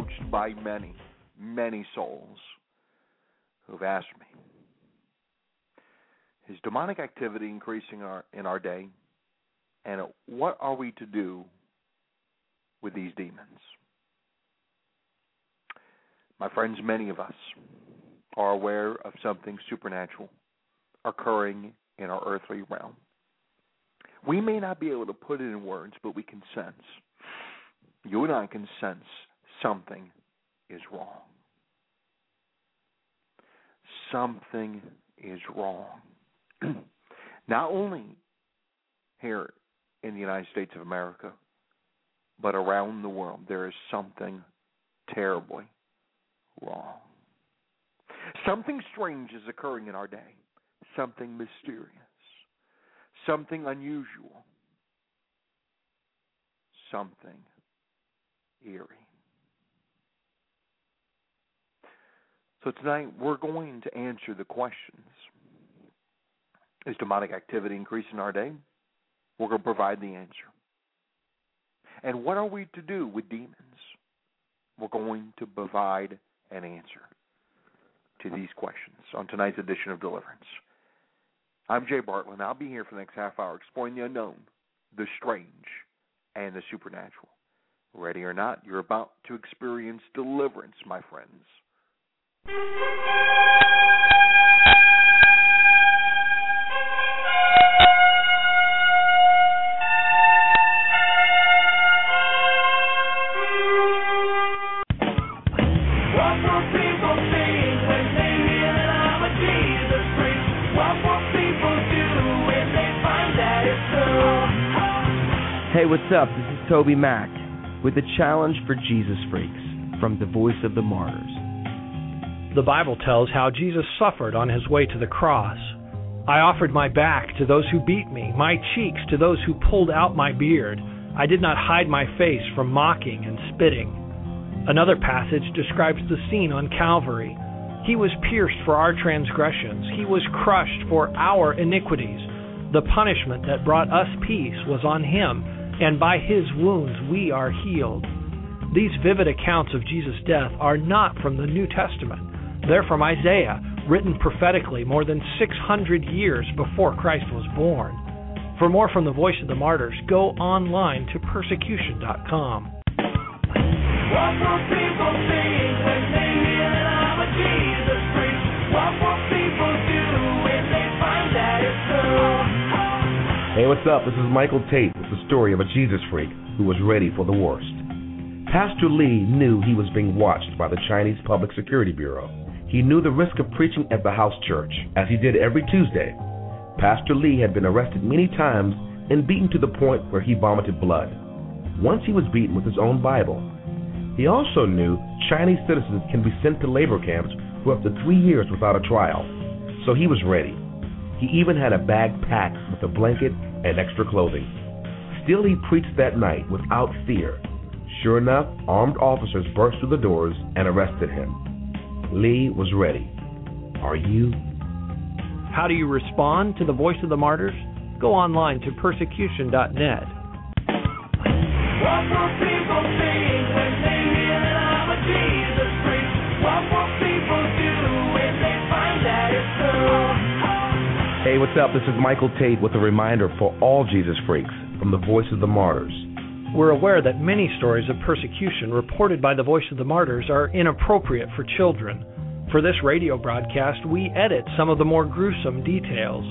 Approached by many, many souls who've asked me, is demonic activity increasing our, in our day? And what are we to do with these demons? My friends, many of us are aware of something supernatural occurring in our earthly realm. We may not be able to put it in words, but we can sense you and I can sense something is wrong. Something is wrong. Not only here in the United States of America, but around the world, there is something terribly wrong. Something strange is occurring in our day, something mysterious, something unusual, something eerie. So tonight we're going to answer the questions. Is demonic activity increasing our day? We're going to provide the answer. And what are we to do with demons? We're going to provide an answer to these questions on tonight's edition of Deliverance. I'm Jay Bartlett, I'll be here for the next half hour exploring the unknown, the strange, and the supernatural. Ready or not, you're about to experience deliverance, my friends. Hey, what's up? This is TobyMac with a challenge for Jesus freaks from the Voice of the Martyrs. The Bible tells how Jesus suffered on his way to the cross. I offered my back to those who beat me, my cheeks to those who pulled out my beard. I did not hide my face from mocking and spitting. Another passage describes the scene on Calvary. He was pierced for our transgressions, he was crushed for our iniquities. The punishment that brought us peace was on him and by his wounds we are healed. These vivid accounts of Jesus' death are not from the New Testament. They're from Isaiah, written prophetically more than 600 years before Christ was born. For more from the Voice of the Martyrs, go online to persecution.com. What will people think when they hear that I'm a Jesus freak? What will people do when they find that it's true? Hey, what's up? This is Michael Tait with the story of a Jesus freak who was ready for the worst. Pastor Lee knew he was being watched by the Chinese Public Security Bureau. He knew the risk of preaching at the house church, as he did every Tuesday. Pastor Lee had been arrested many times and beaten to the point where he vomited blood. Once he was beaten with his own Bible. He also knew Chinese citizens can be sent to labor camps for up to three years without a trial. So he was ready. He even had a bag packed with a blanket and extra clothing. Still, he preached that night without fear. Sure enough, armed officers burst through the doors and arrested him. Lee was ready. Are you? How do you respond to the Voice of the Martyrs? Go online to persecution.net. What will people think when they hear that I'm Jesus freak? What will people do when they find that it's true? Hey, what's up? This is Michael Tait with a reminder for all Jesus freaks from the Voice of the Martyrs. We're aware that many stories of persecution reported by the Voice of the Martyrs are inappropriate for children. For this radio broadcast, we edit some of the more gruesome details,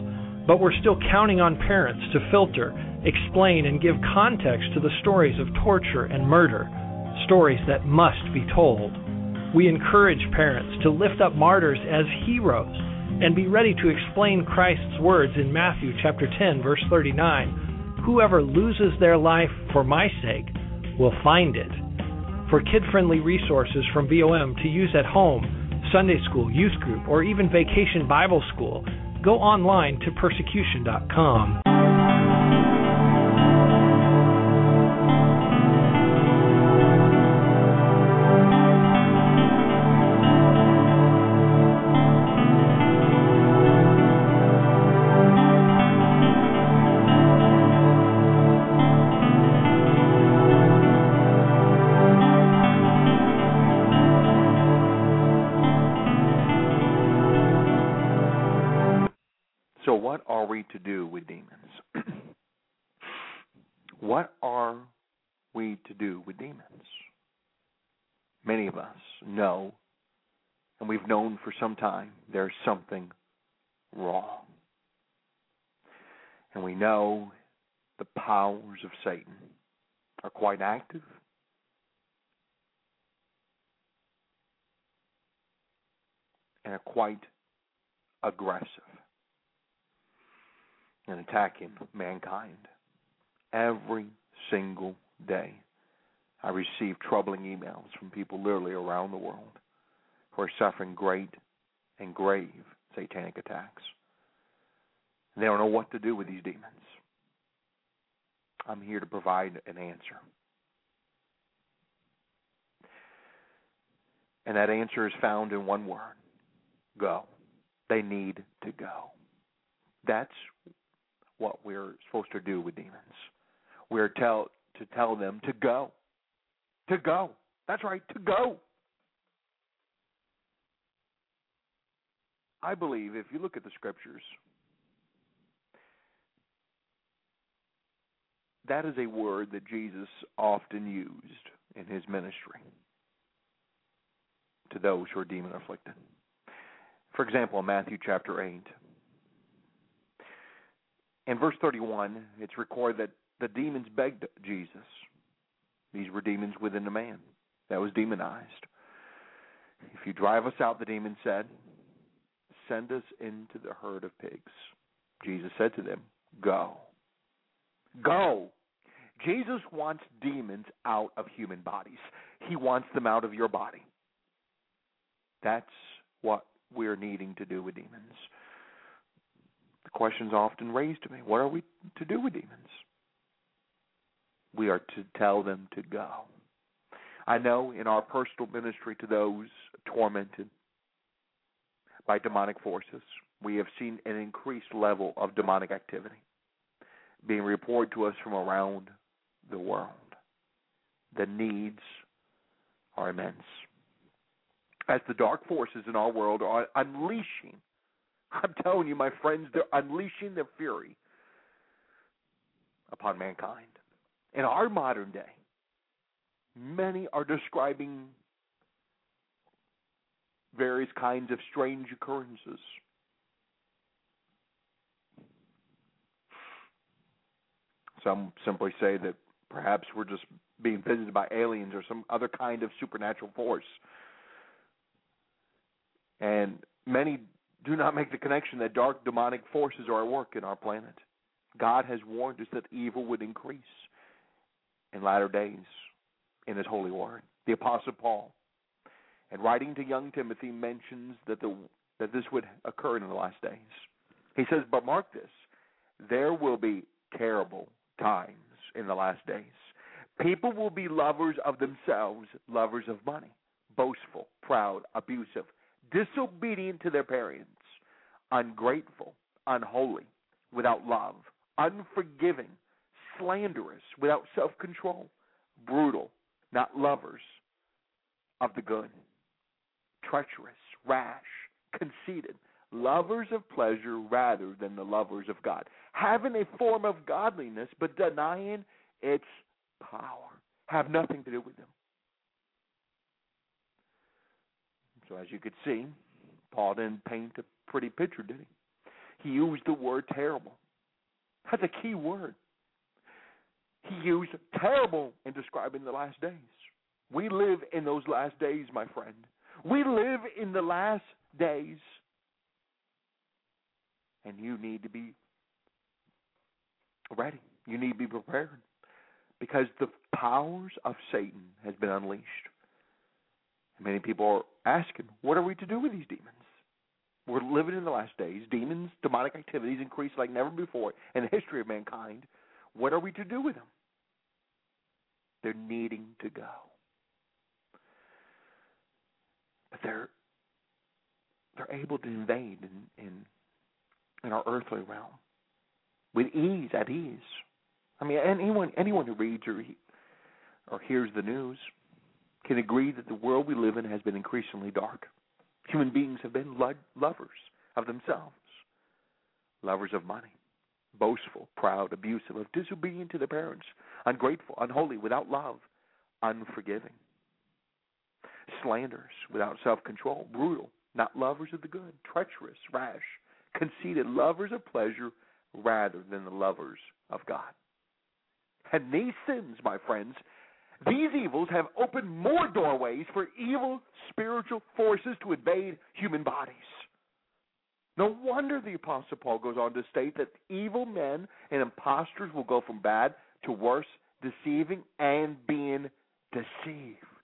but we're still counting on parents to filter, explain, and give context to the stories of torture and murder, stories that must be told. We encourage parents to lift up martyrs as heroes and be ready to explain Christ's words in Matthew chapter 10 verse 39. Whoever loses their life for my sake will find it. For kid-friendly resources from VOM to use at home, Sunday school, youth group, or even vacation Bible school, go online to persecution.com. known for some time, there's something wrong. And we know the powers of Satan are quite active. And are quite aggressive and attacking mankind. Every single day, I receive troubling emails from people literally around the world are suffering great and grave satanic attacks. They don't know what to do with these demons. I'm here to provide an answer. And that answer is found in one word go. They need to go. That's what we're supposed to do with demons. We're tell to tell them to go. To go. That's right, to go. I believe if you look at the scriptures, that is a word that Jesus often used in his ministry to those who are demon afflicted. For example, in Matthew chapter 8, in verse 31, it's recorded that the demons begged Jesus. These were demons within a man that was demonized. If you drive us out, the demon said, send us into the herd of pigs. Jesus said to them, Go. Go. Jesus wants demons out of human bodies. He wants them out of your body. That's what we're needing to do with demons. The question's often raised to me what are we to do with demons? We are to tell them to go. I know in our personal ministry to those tormented by demonic forces, we have seen an increased level of demonic activity being reported to us from around the world. The needs are immense. As the dark forces in our world are unleashing, I'm telling you, my friends, they're unleashing their fury upon mankind. In our modern day, many are describing various kinds of strange occurrences. Some simply say that perhaps we're just being visited by aliens or some other kind of supernatural force. And many do not make the connection that dark demonic forces are at work in our planet. God has warned us that evil would increase in latter days in his holy word. The apostle Paul and writing to young Timothy mentions that the that this would occur in the last days. He says, "But mark this, there will be terrible times in the last days. People will be lovers of themselves, lovers of money, boastful, proud, abusive, disobedient to their parents, ungrateful, unholy, without love, unforgiving, slanderous, without self control, brutal, not lovers of the good, treacherous, rash, conceited, lovers of pleasure rather than the lovers of God, having a form of godliness but denying its power, have nothing to do with them. So, as you could see, Paul didn't paint a pretty picture, did he? He used the word terrible. That's a key word. He used terrible in describing the last days. We live in those last days, my friend. We live in the last days. And you need to be ready. You need to be prepared. Because the powers of Satan has been unleashed. And many people are asking, what are we to do with these demons? We're living in the last days. Demons, demonic activities increase like never before in the history of mankind. What are we to do with them? They're needing to go. But they're they're able to invade in, in in our earthly realm with ease, at ease. I mean, anyone anyone who reads or or hears the news can agree that the world we live in has been increasingly dark. Human beings have been lo- lovers of themselves, lovers of money, boastful, proud, abusive, disobedient to their parents, ungrateful, unholy, without love, unforgiving, slanderers, without self control, brutal, not lovers of the good, treacherous, rash, conceited, lovers of pleasure rather than the lovers of God. And these sins, my friends, these evils have opened more doorways for evil spiritual forces to invade human bodies. No wonder the Apostle Paul goes on to state that evil men and impostors will go from bad to worse, deceiving and being deceived.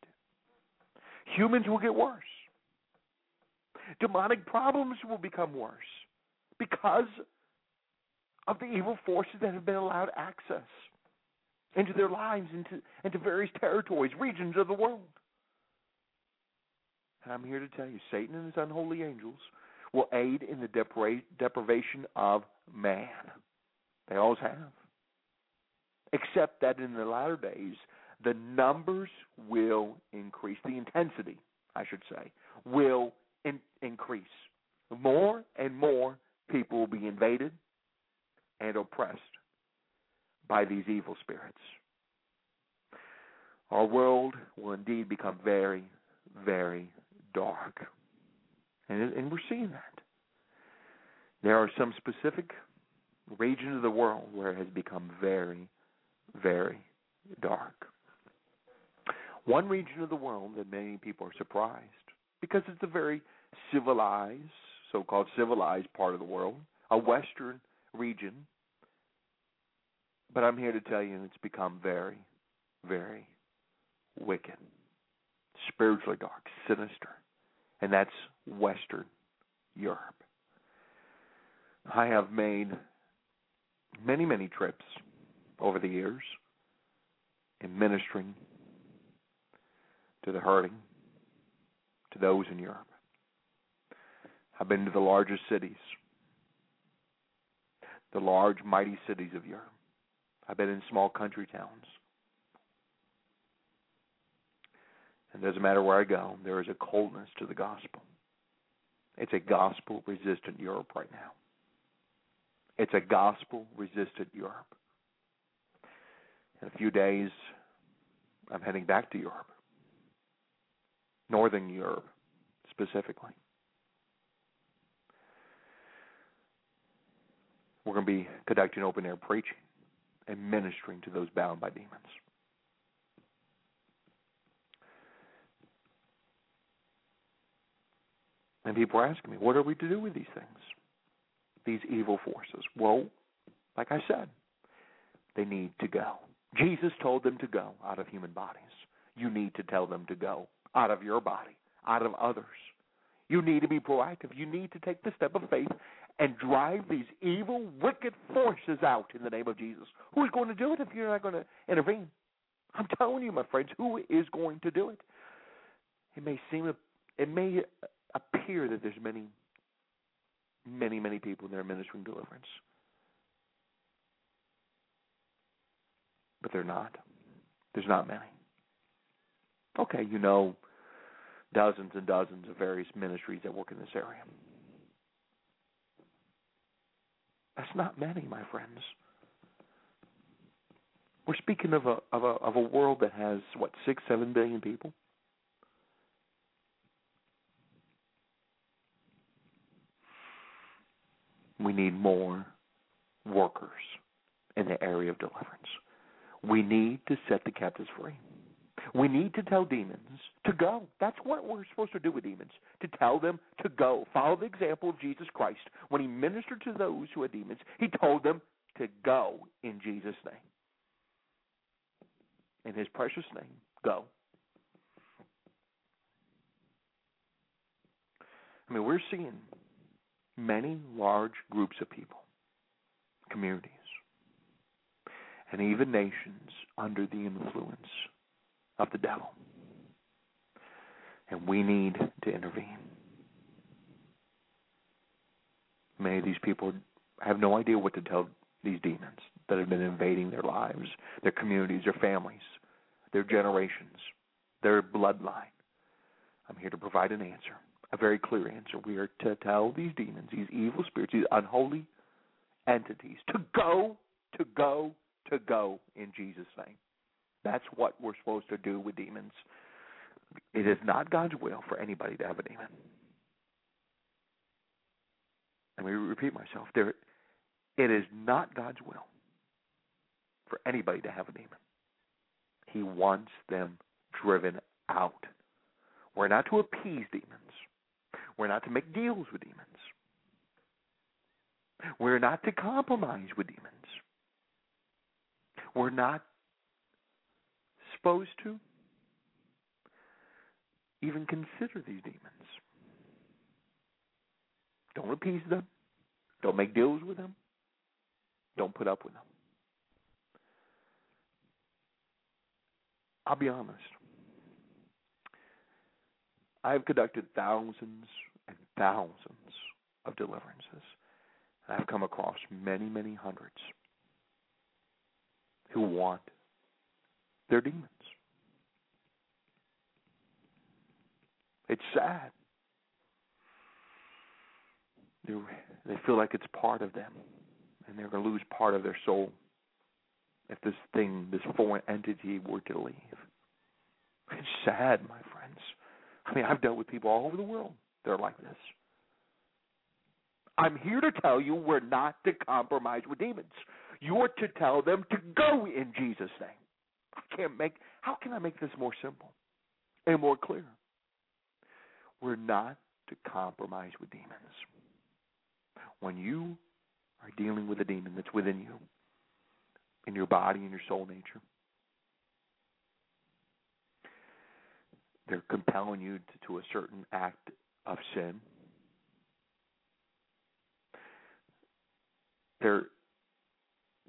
Humans will get worse. Demonic problems will become worse because of the evil forces that have been allowed access into their lives, into, into various territories, regions of the world. And I'm here to tell you Satan and his unholy angels will aid in the depra- deprivation of man. They always have. Except that in the latter days, the numbers will increase. The intensity, I should say, will in- increase. More and more people will be invaded and oppressed by these evil spirits. Our world will indeed become very, very dark. And, and we're seeing that. There are some specific regions of the world where it has become very, very dark. One region of the world that many people are surprised because it's a very civilized, so called civilized part of the world, a Western region but I'm here to tell you it's become very, very wicked, spiritually dark, sinister. And that's Western Europe. I have made many, many trips over the years in ministering to the hurting, to those in Europe. I've been to the largest cities, the large, mighty cities of Europe. I've been in small country towns. And it doesn't matter where I go, there is a coldness to the gospel. It's a gospel resistant Europe right now. It's a gospel resistant Europe. In a few days, I'm heading back to Europe, Northern Europe specifically. We're going to be conducting open air preaching and ministering to those bound by demons. And people are asking me, what are we to do with these things? These evil forces. Well, like I said, they need to go. Jesus told them to go out of human bodies. You need to tell them to go out of your body, out of others. You need to be proactive. You need to take the step of faith and drive these evil, wicked forces out in the name of Jesus. Who's going to do it if you're not going to intervene? I'm telling you, my friends, who is going to do it? It may seem, it may appear that there's many, many, many people that are ministering deliverance, but they're not. There's not many. Okay, you know dozens and dozens of various ministries that work in this area. That's not many, my friends. We're speaking of a of a of a world that has what six seven billion people. We need more workers in the area of deliverance. We need to set the captives free. We need to tell demons to go. That's what we're supposed to do with demons to tell them to go. Follow the example of Jesus Christ. When he ministered to those who had demons, he told them to go in Jesus' name. In his precious name, go. I mean, we're seeing many large groups of people, communities, and even nations under the influence of the devil. And we need to intervene. Many of these people have no idea what to tell these demons that have been invading their lives, their communities, their families, their generations, their bloodline. I'm here to provide an answer, a very clear answer. We are to tell these demons, these evil spirits, these unholy entities to go, to go, to go in Jesus' name. That's what we're supposed to do with demons. It is not God's will for anybody to have a demon. Let me repeat myself. There, it is not God's will for anybody to have a demon. He wants them driven out. We're not to appease demons. We're not to make deals with demons. We're not to compromise with demons. We're not supposed to even consider these demons. Don't appease them. Don't make deals with them. Don't put up with them. I'll be honest. I've conducted thousands and thousands of deliverances. And I've come across many, many hundreds who want their demons. It's sad. They they feel like it's part of them, and they're going to lose part of their soul if this thing, this foreign entity, were to leave. It's sad, my friends. I mean, I've dealt with people all over the world that are like this. I'm here to tell you we're not to compromise with demons. You're to tell them to go in Jesus' name. I can't make how can I make this more simple and more clear? We're not to compromise with demons. When you are dealing with a demon that's within you, in your body and your soul nature, they're compelling you to, to a certain act of sin. They're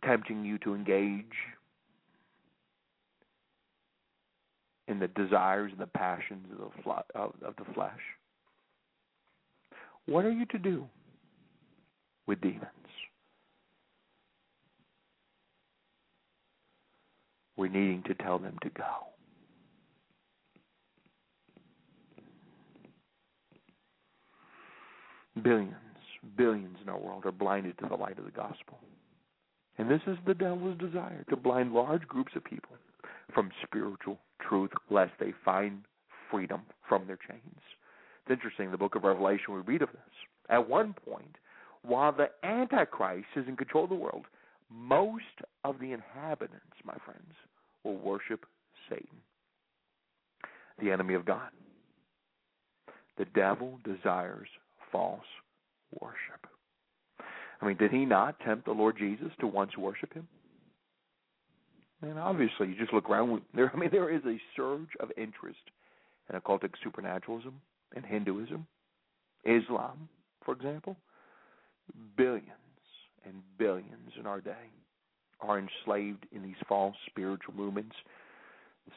tempting you to engage in the desires and the passions of the, fl- of, of the flesh. What are you to do with demons? We're needing to tell them to go. Billions, billions in our world are blinded to the light of the gospel. And this is the devil's desire to blind large groups of people from spiritual truth lest they find freedom from their chains. It's interesting, the book of Revelation, we read of this. At one point, while the Antichrist is in control of the world, most of the inhabitants, my friends, will worship Satan, the enemy of God. The devil desires false worship. I mean, did he not tempt the Lord Jesus to once worship him? And obviously, you just look around. There, I mean, there is a surge of interest in occultic supernaturalism and Hinduism, Islam, for example. Billions and billions in our day are enslaved in these false spiritual movements.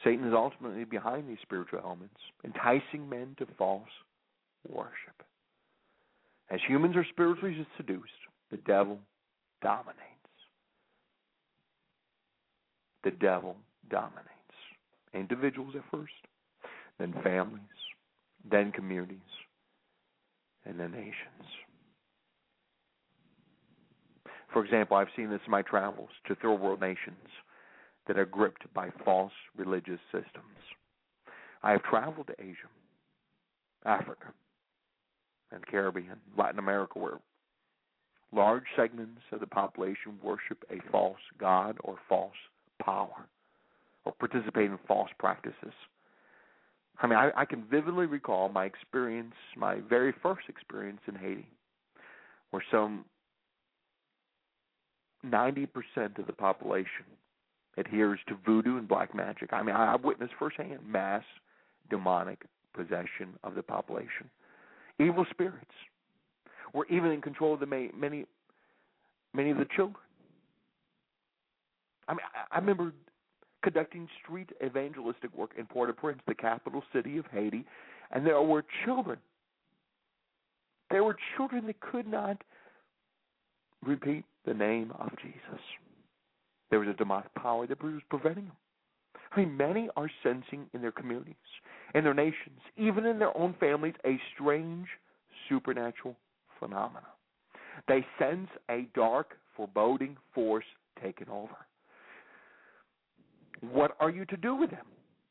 Satan is ultimately behind these spiritual elements, enticing men to false worship. As humans are spiritually seduced, the devil dominates. The devil dominates. Individuals at first, then families, then communities, and then nations. For example, I've seen this in my travels to third world nations that are gripped by false religious systems. I have traveled to Asia, Africa, and the Caribbean, Latin America, where large segments of the population worship a false god or false power or participate in false practices. I mean, I, I can vividly recall my experience, my very first experience in Haiti, where some 90% of the population adheres to voodoo and black magic. I mean, I, I've witnessed firsthand mass demonic possession of the population. Evil spirits were even in control of the ma- many, many of the children. I mean, I, I remember conducting street evangelistic work in Port-au-Prince, the capital city of Haiti, and there were children. There were children that could not repeat the name of Jesus. There was a demonic power that was preventing them. I mean, many are sensing in their communities, in their nations, even in their own families, a strange supernatural phenomena. They sense a dark, foreboding force taking over. What are you to do with them?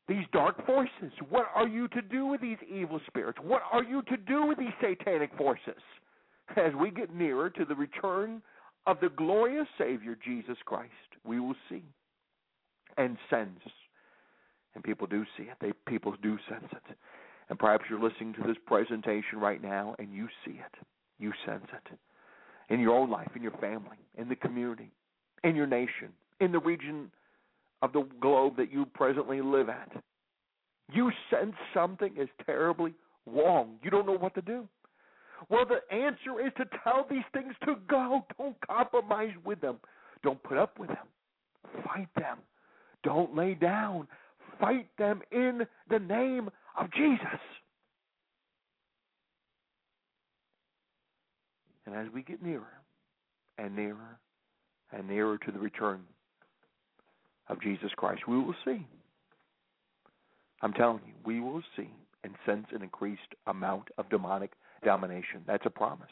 These dark forces. What are you to do with these evil spirits? What are you to do with these satanic forces? As we get nearer to the return of the glorious Savior, Jesus Christ, we will see and sense. And people do see it. They people do sense it. And perhaps you're listening to this presentation right now and you see it. You sense it. In your own life, in your family, in the community, in your nation, in the region of the globe that you presently live at. You sense something is terribly wrong. You don't know what to do. Well, the answer is to tell these things to go. Don't compromise with them. Don't put up with them. Fight them. Don't lay down. Fight them in the name of Jesus. And as we get nearer and nearer and nearer to the return of Jesus Christ, we will see. I'm telling you, we will see and sense an increased amount of demonic domination. That's a promise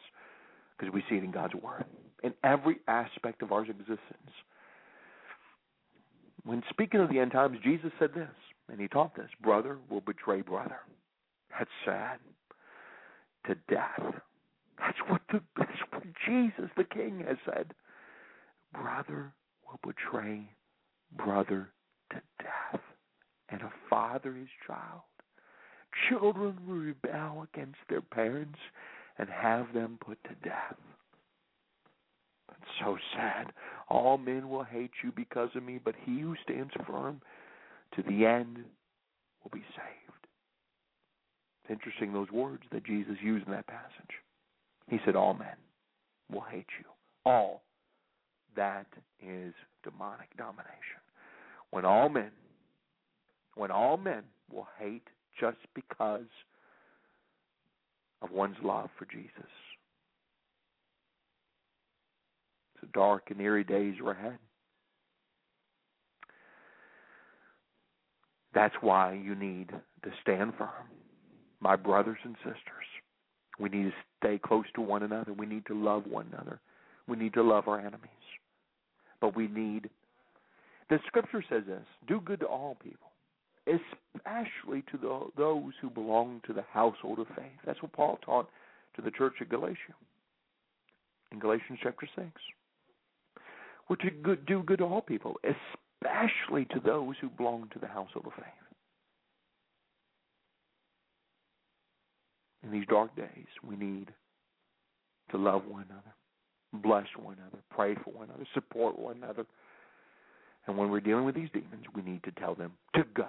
because we see it in God's Word in every aspect of our existence. When speaking of the end times, Jesus said this, and he taught this brother will betray brother. That's sad. To death. That's what the that's what Jesus the King has said. Brother will betray brother to death, and a father his child. Children will rebel against their parents and have them put to death. That's so sad. All men will hate you because of me, but he who stands firm to the end will be saved. It's interesting those words that Jesus used in that passage. He said, All men will hate you. All. That is demonic domination. When all men, when all men will hate just because of one's love for Jesus. It's dark and eerie days are ahead. That's why you need to stand firm, my brothers and sisters. We need to stay close to one another. We need to love one another. We need to love our enemies. But we need, the scripture says this do good to all people, especially to the, those who belong to the household of faith. That's what Paul taught to the church at Galatia in Galatians chapter 6. We're to good, do good to all people, especially to those who belong to the household of faith. In these dark days, we need to love one another, bless one another, pray for one another, support one another. And when we're dealing with these demons, we need to tell them to go.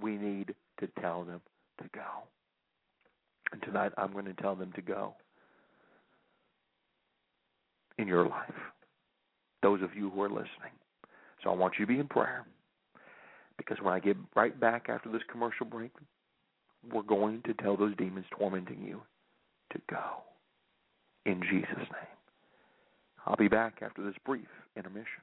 We need to tell them to go. And tonight, I'm going to tell them to go in your life. Those of you who are listening. So I want you to be in prayer. Because when I get right back after this commercial break, we're going to tell those demons tormenting you to go in Jesus' name. I'll be back after this brief intermission.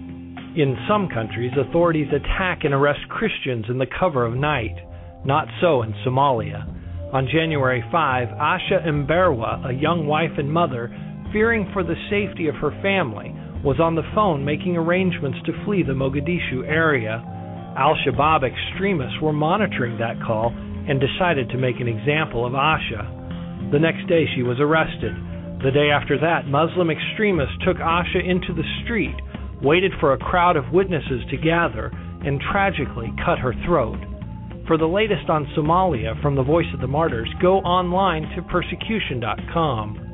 In some countries, authorities attack and arrest Christians in the cover of night. Not so in Somalia. On January 5, Asha Mberwa, a young wife and mother, fearing for the safety of her family, was on the phone making arrangements to flee the Mogadishu area. Al Shabaab extremists were monitoring that call and decided to make an example of Asha. The next day she was arrested. The day after that, Muslim extremists took Asha into the street, waited for a crowd of witnesses to gather, and tragically cut her throat. For the latest on Somalia from the Voice of the Martyrs, go online to persecution.com.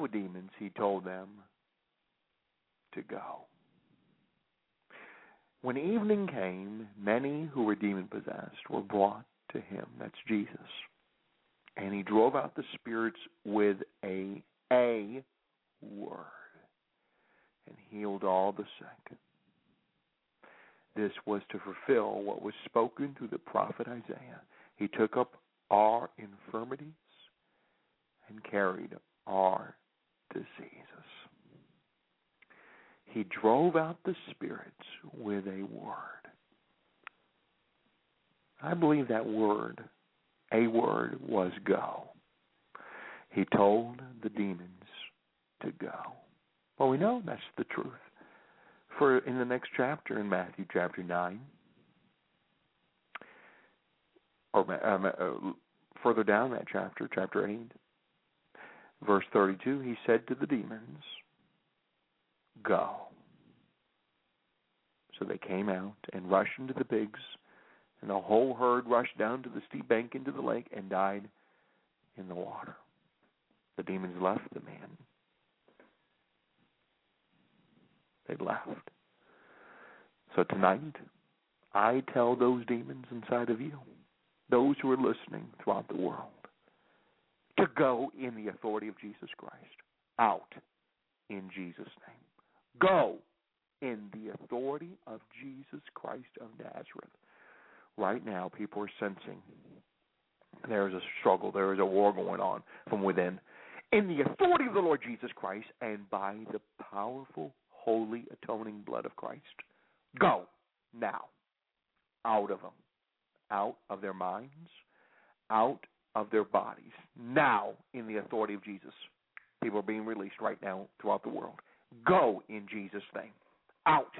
With demons, he told them to go. When evening came, many who were demon possessed were brought to him. That's Jesus. And he drove out the spirits with a a word and healed all the sick. This was to fulfill what was spoken through the prophet Isaiah. He took up our infirmities and carried our diseases. He drove out the spirits with a word. I believe that word, a word, was go. He told the demons to go. Well, we know that's the truth. For in the next chapter, in Matthew chapter 9, or um, uh, further down that chapter, chapter 8, verse 32, he said to the demons, Go. So they came out and rushed into the pigs, and the whole herd rushed down to the steep bank into the lake and died in the water. The demons left the man. They left. So tonight, I tell those demons inside of you, those who are listening throughout the world, to go in the authority of Jesus Christ. Out in Jesus' name. Go in the authority of Jesus Christ of Nazareth. Right now, people are sensing there is a struggle, there is a war going on from within. In the authority of the Lord Jesus Christ and by the powerful, holy, atoning blood of Christ. Go now. Out of them. Out of their minds. Out of their bodies. Now, in the authority of Jesus. People are being released right now throughout the world. Go in Jesus' name. Out.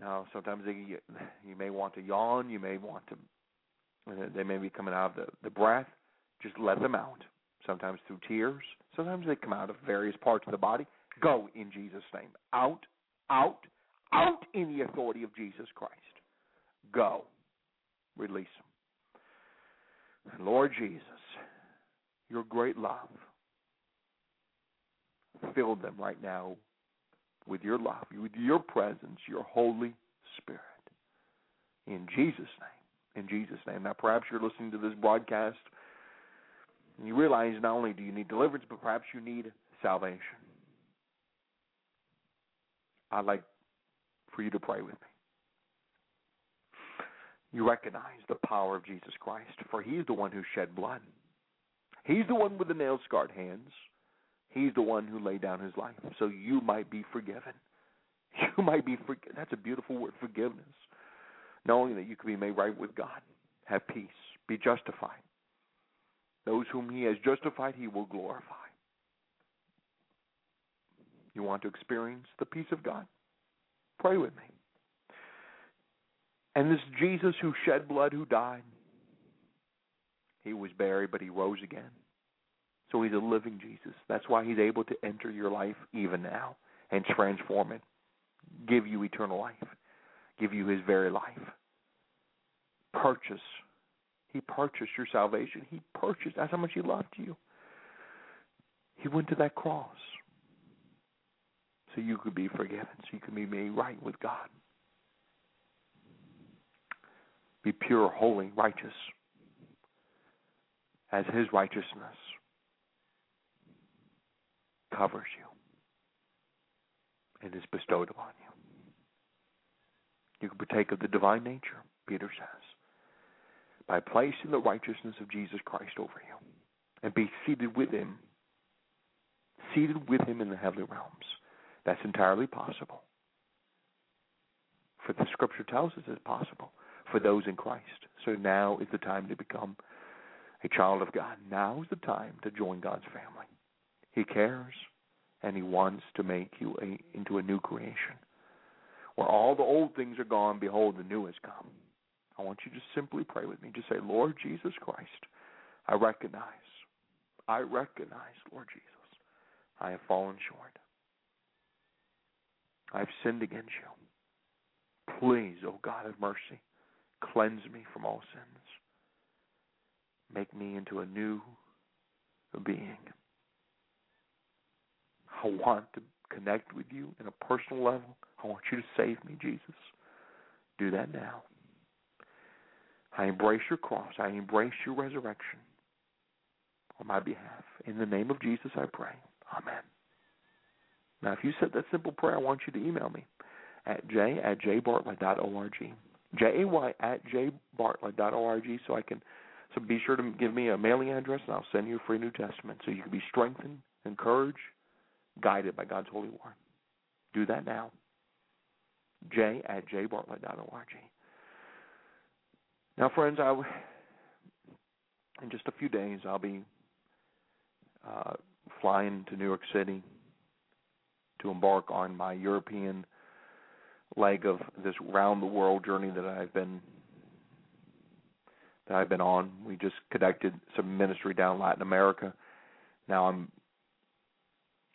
Now, sometimes they, you may want to yawn. You may want to. They may be coming out of the, the breath. Just let them out. Sometimes through tears. Sometimes they come out of various parts of the body. Go in Jesus' name. Out, out, out in the authority of Jesus Christ. Go. Release them. Lord Jesus, your great love, fill them right now with your love, with your presence, your Holy Spirit. In Jesus' name. In Jesus' name. Now, perhaps you're listening to this broadcast and you realize not only do you need deliverance, but perhaps you need salvation. I'd like for you to pray with me. You recognize the power of Jesus Christ, for He's the one who shed blood. He's the one with the nail scarred hands. He's the one who laid down His life so you might be forgiven. You might be forgiven. That's a beautiful word, forgiveness. Knowing that you can be made right with God, have peace, be justified. Those whom He has justified, He will glorify. You want to experience the peace of God? Pray with me. And this Jesus who shed blood, who died, he was buried, but he rose again. So he's a living Jesus. That's why he's able to enter your life even now and transform it, give you eternal life, give you his very life. Purchase. He purchased your salvation. He purchased. That's how much he loved you. He went to that cross so you could be forgiven, so you could be made right with God. Be pure, holy, righteous, as His righteousness covers you and is bestowed upon you. You can partake of the divine nature, Peter says, by placing the righteousness of Jesus Christ over you and be seated with Him, seated with Him in the heavenly realms. That's entirely possible. For the scripture tells us it's possible for those in Christ. So now is the time to become a child of God. Now is the time to join God's family. He cares and he wants to make you a, into a new creation. Where all the old things are gone, behold, the new has come. I want you to simply pray with me. Just say, Lord Jesus Christ, I recognize I recognize, Lord Jesus, I have fallen short. I've sinned against you. Please, O oh God of mercy, cleanse me from all sins. Make me into a new being. I want to connect with you in a personal level. I want you to save me, Jesus. Do that now. I embrace your cross. I embrace your resurrection on my behalf. In the name of Jesus, I pray. Amen. Now, if you said that simple prayer, I want you to email me at j at jbartlett.org. J-A-Y at jbartlett.org so I can so be sure to give me a mailing address and I'll send you a free New Testament so you can be strengthened, encouraged, guided by God's holy word. Do that now. J at jbartlett.org. Now, friends, I in just a few days I'll be uh, flying to New York City to embark on my European leg of this round the world journey that I've been that I've been on. We just conducted some ministry down Latin America. Now I'm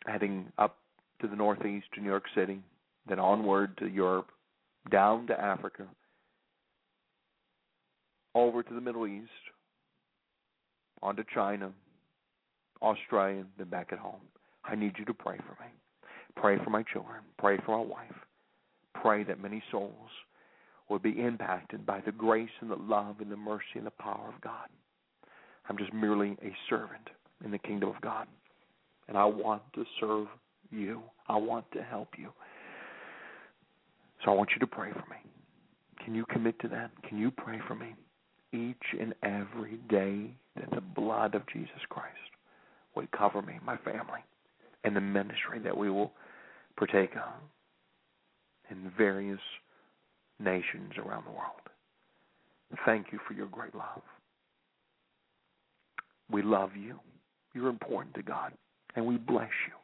heading up to the northeast to New York City, then onward to Europe, down to Africa, over to the Middle East, on to China, Australia, then back at home. I need you to pray for me. Pray for my children. Pray for my wife. Pray that many souls will be impacted by the grace and the love and the mercy and the power of God. I'm just merely a servant in the kingdom of God. And I want to serve you. I want to help you. So I want you to pray for me. Can you commit to that? Can you pray for me each and every day that the blood of Jesus Christ would cover me, my family, and the ministry that we will partake of in various nations around the world. Thank you for your great love. We love you. You're important to God. And we bless you.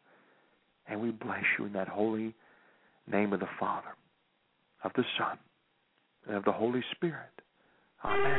And we bless you in that holy name of the Father, of the Son, and of the Holy Spirit. Amen.